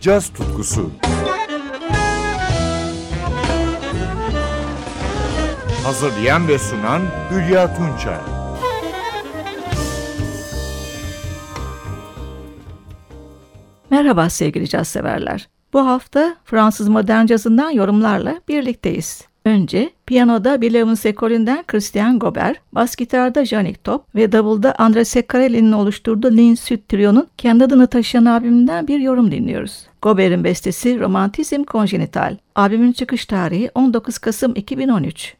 caz tutkusu. Hazırlayan ve sunan Hülya Tunçay. Merhaba sevgili caz severler. Bu hafta Fransız modern cazından yorumlarla birlikteyiz. Önce piyanoda Bill Sekoli'nden Christian Gober, bas gitarda Janik Top ve davulda Andre Sekareli'nin oluşturduğu Lin Süt Trio'nun kendi adını taşıyan albümünden bir yorum dinliyoruz. Gober'in bestesi Romantizm Congenital. Albümün çıkış tarihi 19 Kasım 2013.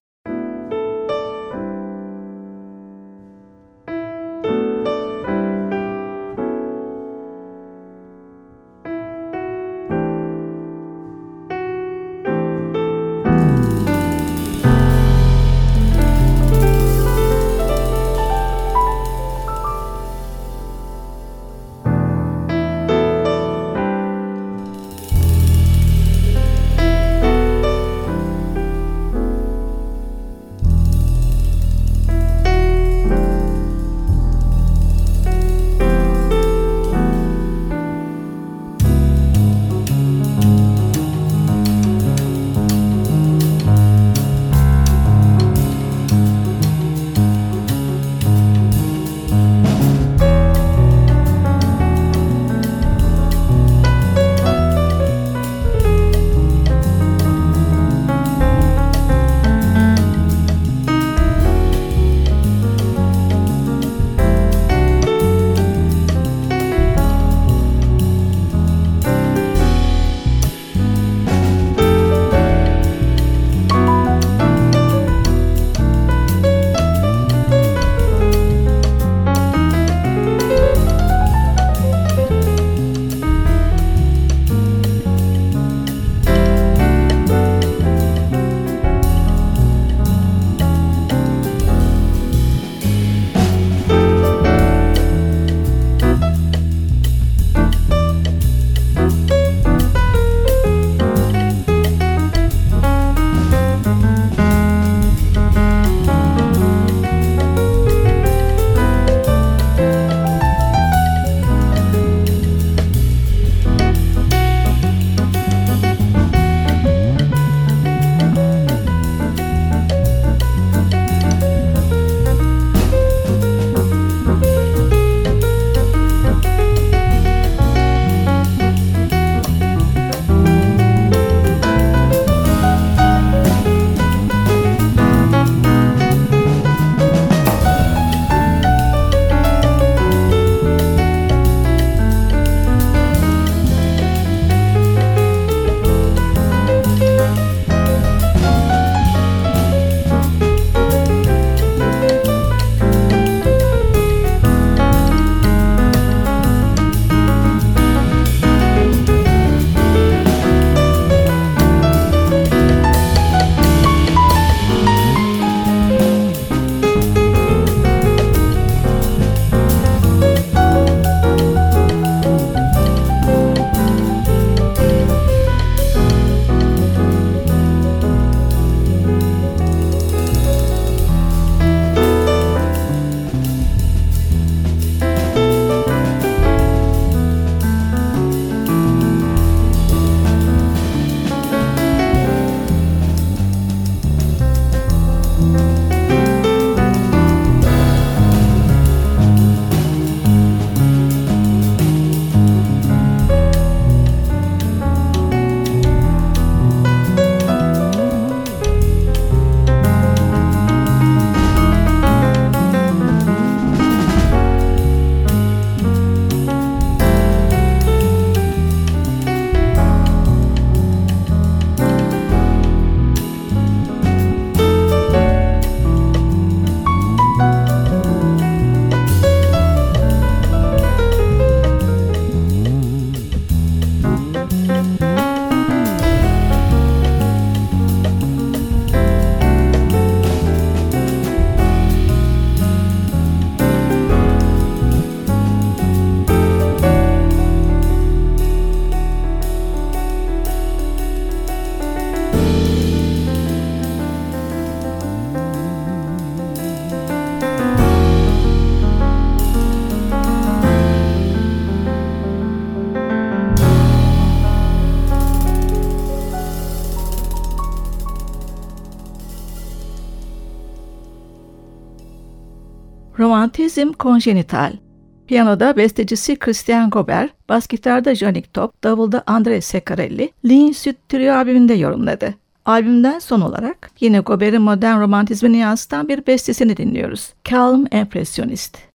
Romantizm konjenital Piyanoda bestecisi Christian Gober, bas gitarda Janik Top, davulda Andre Secarelli, Lean Süt Trio albümünde yorumladı. Albümden son olarak yine Gober'in modern romantizmini yansıtan bir bestesini dinliyoruz. Calm Impressionist.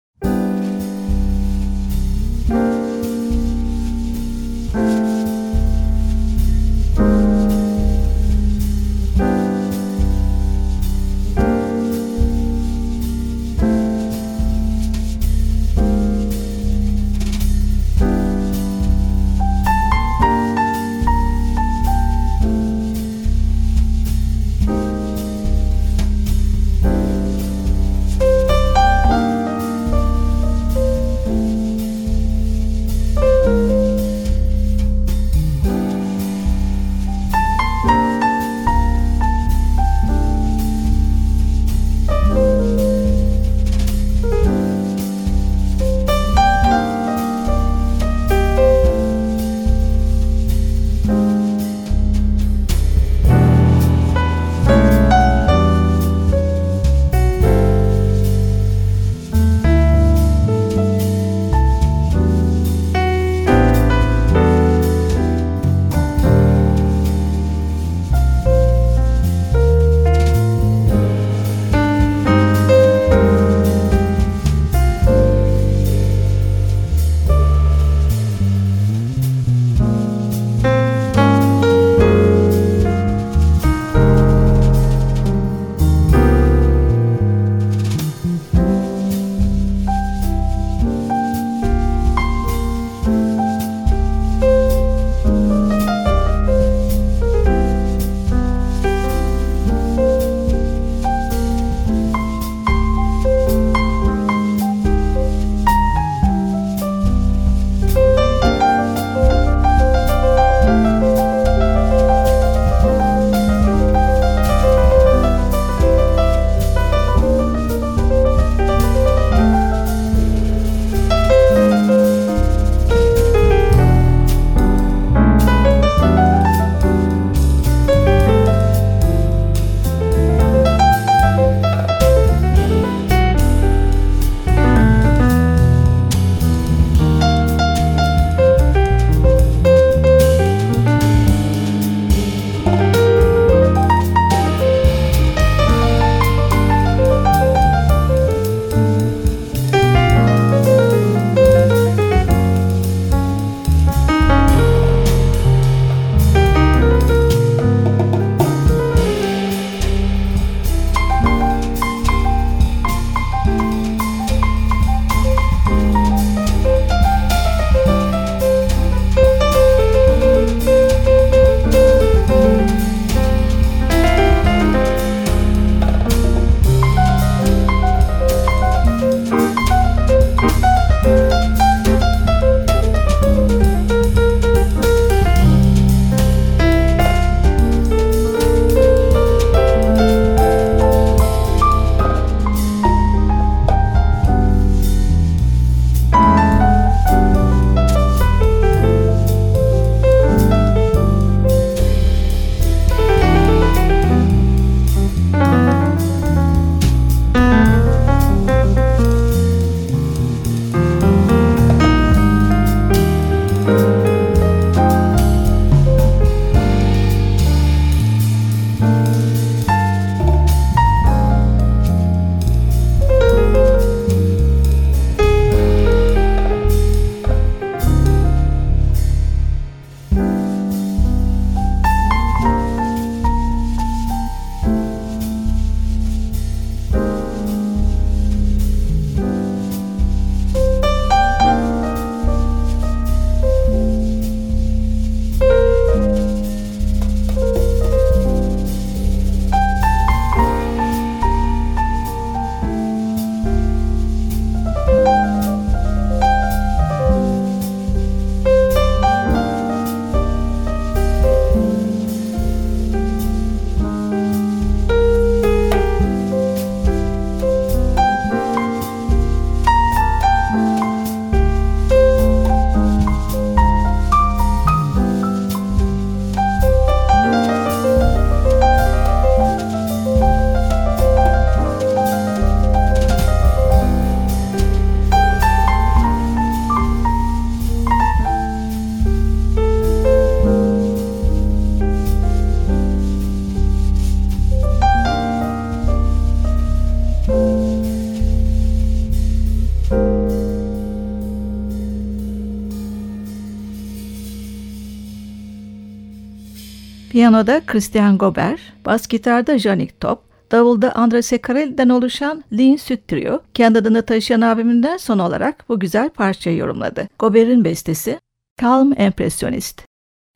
Piyanoda Christian Gober, bas gitarda Janik Top, davulda Andre Sekarel'den oluşan Lean Süt Trio, kendi adını taşıyan abiminden son olarak bu güzel parçayı yorumladı. Gober'in bestesi Calm Impressionist.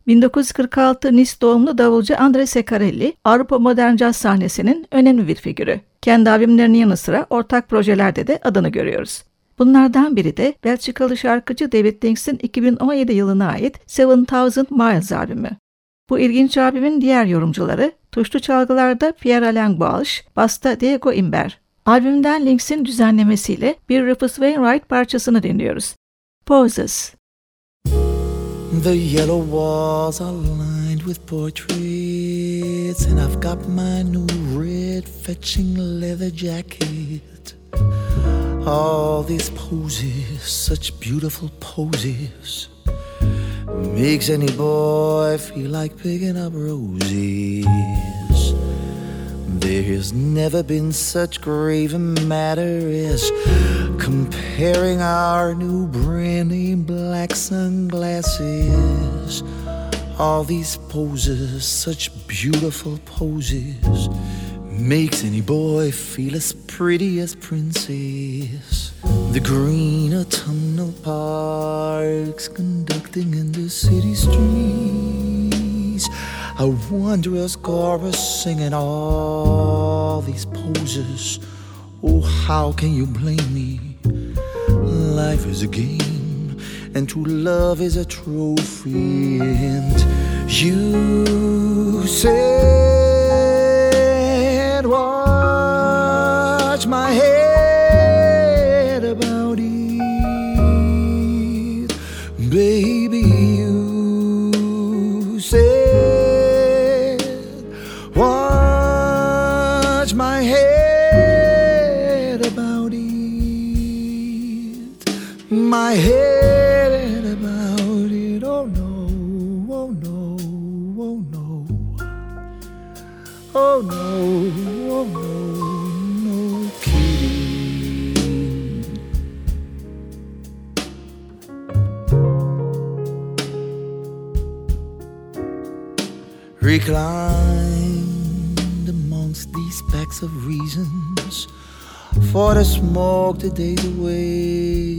1946 Nice doğumlu davulcu Andre Sekarelli, Avrupa modern caz sahnesinin önemli bir figürü. Kendi albümlerinin yanı sıra ortak projelerde de adını görüyoruz. Bunlardan biri de Belçikalı şarkıcı David Links'in 2017 yılına ait Seven Thousand Miles albümü. Bu ilginç albümün diğer yorumcuları tuşlu çalgılarda Pierre-Alain Bausch, basta Diego Imber. Albümden Links'in düzenlemesiyle bir Rufus Wainwright parçasını dinliyoruz. Poses The yellow walls are lined with portraits, and I've got my new red fetching leather jacket. All these poses, such beautiful poses. Makes any boy feel like picking up roses. There has never been such grave matter as comparing our new brand name black sunglasses. All these poses, such beautiful poses, makes any boy feel as pretty as princess. The green autumnal parks conducting in the city streets. A wondrous chorus singing all these poses. Oh, how can you blame me? Life is a game, and true love is a trophy. And you said, Reclined amongst these packs of reasons for the smoke to days away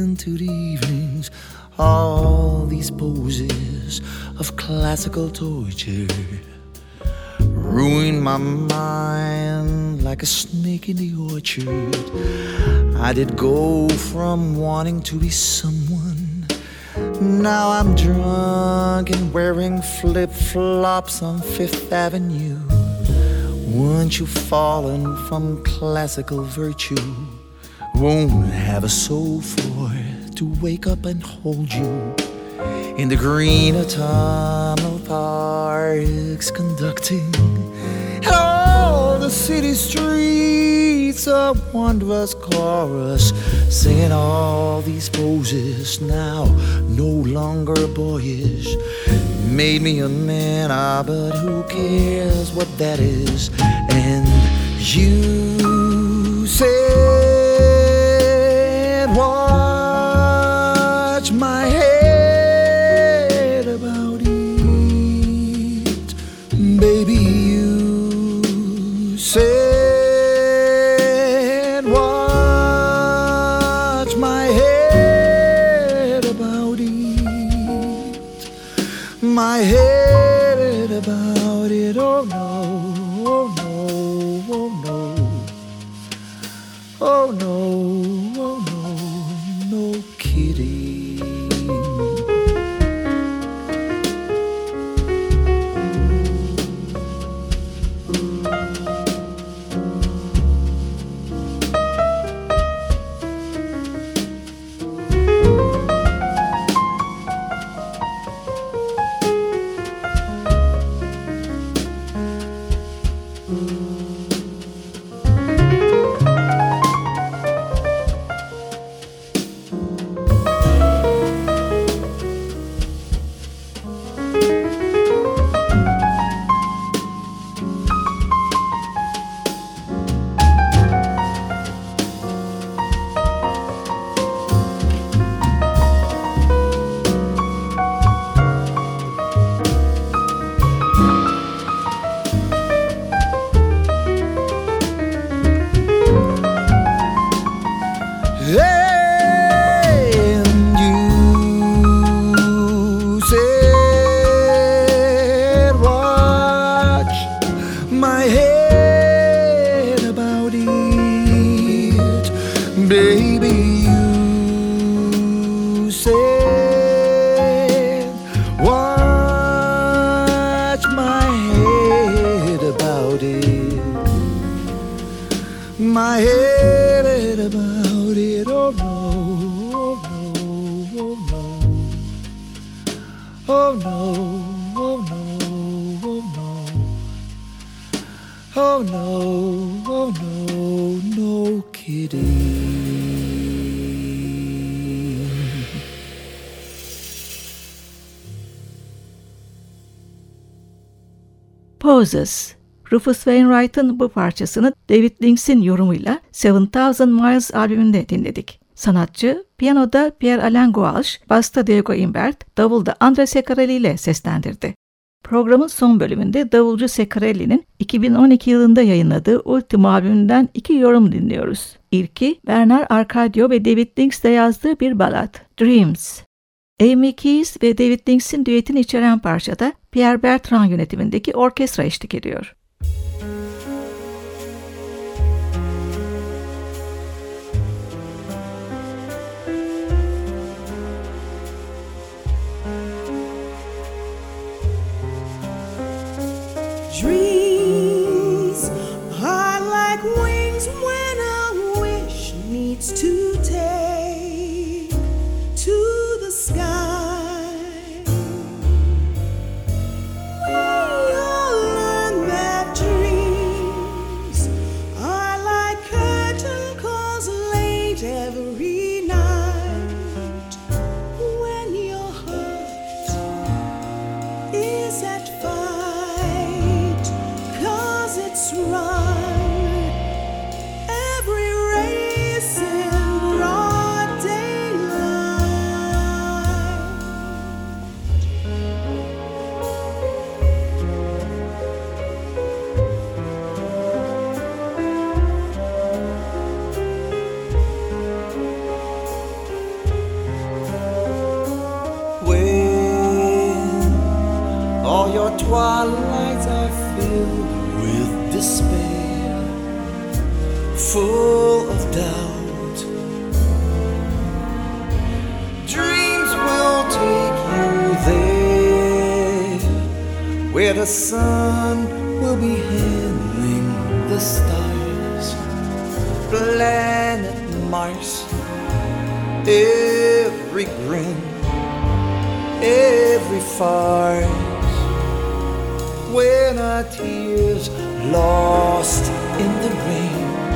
into the evenings. All these poses of classical torture ruined my mind like a snake in the orchard. I did go from wanting to be someone. Now I'm drunk and wearing flip flops on Fifth Avenue. Once you've fallen from classical virtue, won't have a soul for to wake up and hold you. In the green autumnal parks conducting and all the city streets a wondrous chorus singing all these poses now no longer boyish. Made me a man ah but who cares what that is? And you said watch my head. Poses Rufus Wainwright'ın bu parçasını David Links'in yorumuyla 7000 Miles albümünde dinledik. Sanatçı, piyanoda Pierre Alain Gouache, basta Diego Imbert, davulda Andre Secarelli ile seslendirdi. Programın son bölümünde davulcu Secarelli'nin 2012 yılında yayınladığı Ultimo albümünden iki yorum dinliyoruz. İlki, Bernard Arcadio ve David Links'le yazdığı bir balad, Dreams. Amy Keys ve David Links'in düetini içeren parçada Pierre Bertrand yönetimindeki orkestra eşlik ediyor. Dreams are like wings when a wish needs to when our tears lost in the rain.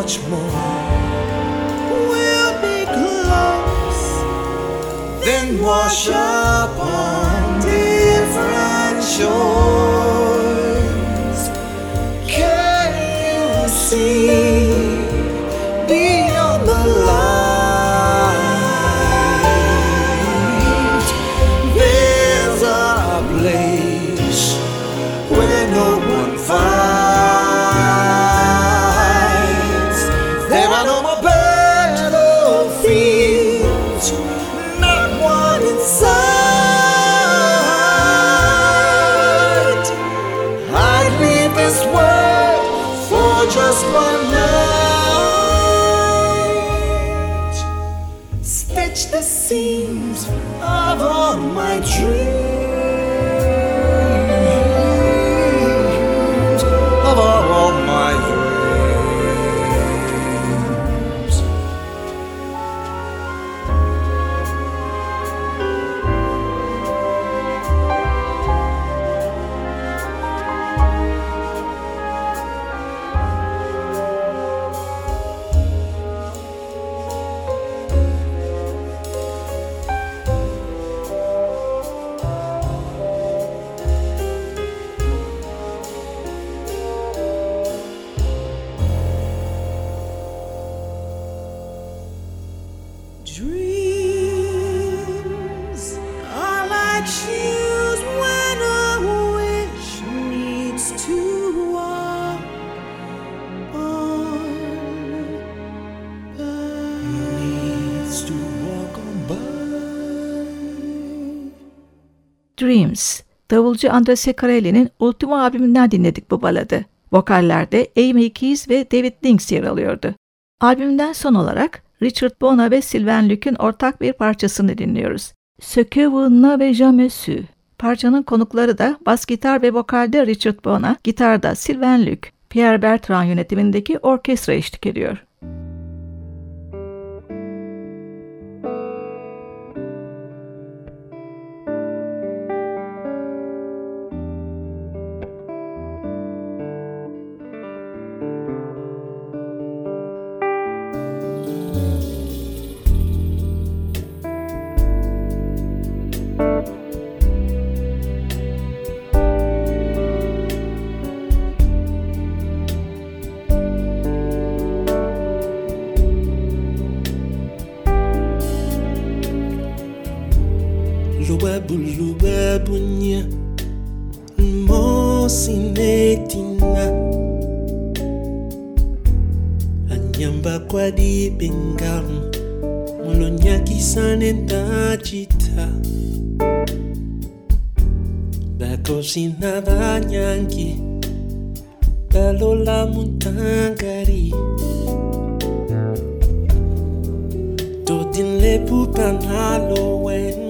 Much more. will be close. Then wash up on different shores. dream. Dreams, davulcu Andre Secarelli'nin Ultimo albümünden dinledik bu baladı. Vokallerde Amy Keys ve David Links yer alıyordu. Albümden son olarak Richard Bona ve Sylvain Luc'ün ortak bir parçasını dinliyoruz. Vous n'avez jamais su. Parçanın konukları da bas gitar ve vokalde Richard Bona, gitarda Sylvain Luc, Pierre Bertrand yönetimindeki orkestra eşlik ediyor. Lowebu lowebu nye Mosinetina Anyamba kwa di bengamu Mulonyakisane tachita Dakosina danyanki Dalola muntangari. Todin lepu panalowen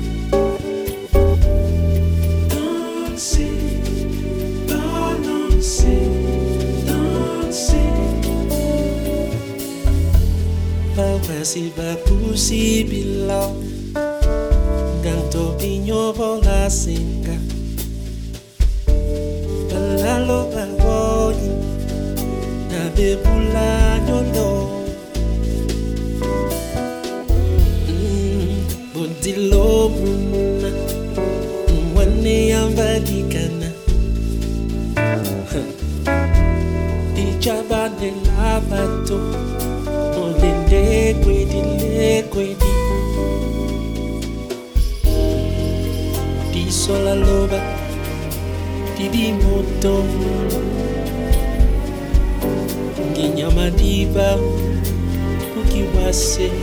Si ba si lang Ganto pinyo po nasin você.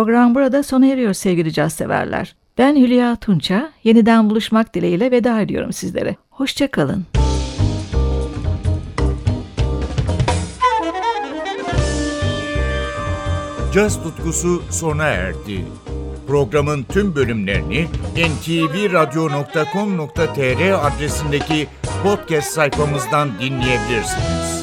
Program burada sona eriyor sevgili caz severler. Ben Hülya Tunça, yeniden buluşmak dileğiyle veda ediyorum sizlere. Hoşçakalın. Caz tutkusu sona erdi. Programın tüm bölümlerini ntvradio.com.tr adresindeki podcast sayfamızdan dinleyebilirsiniz.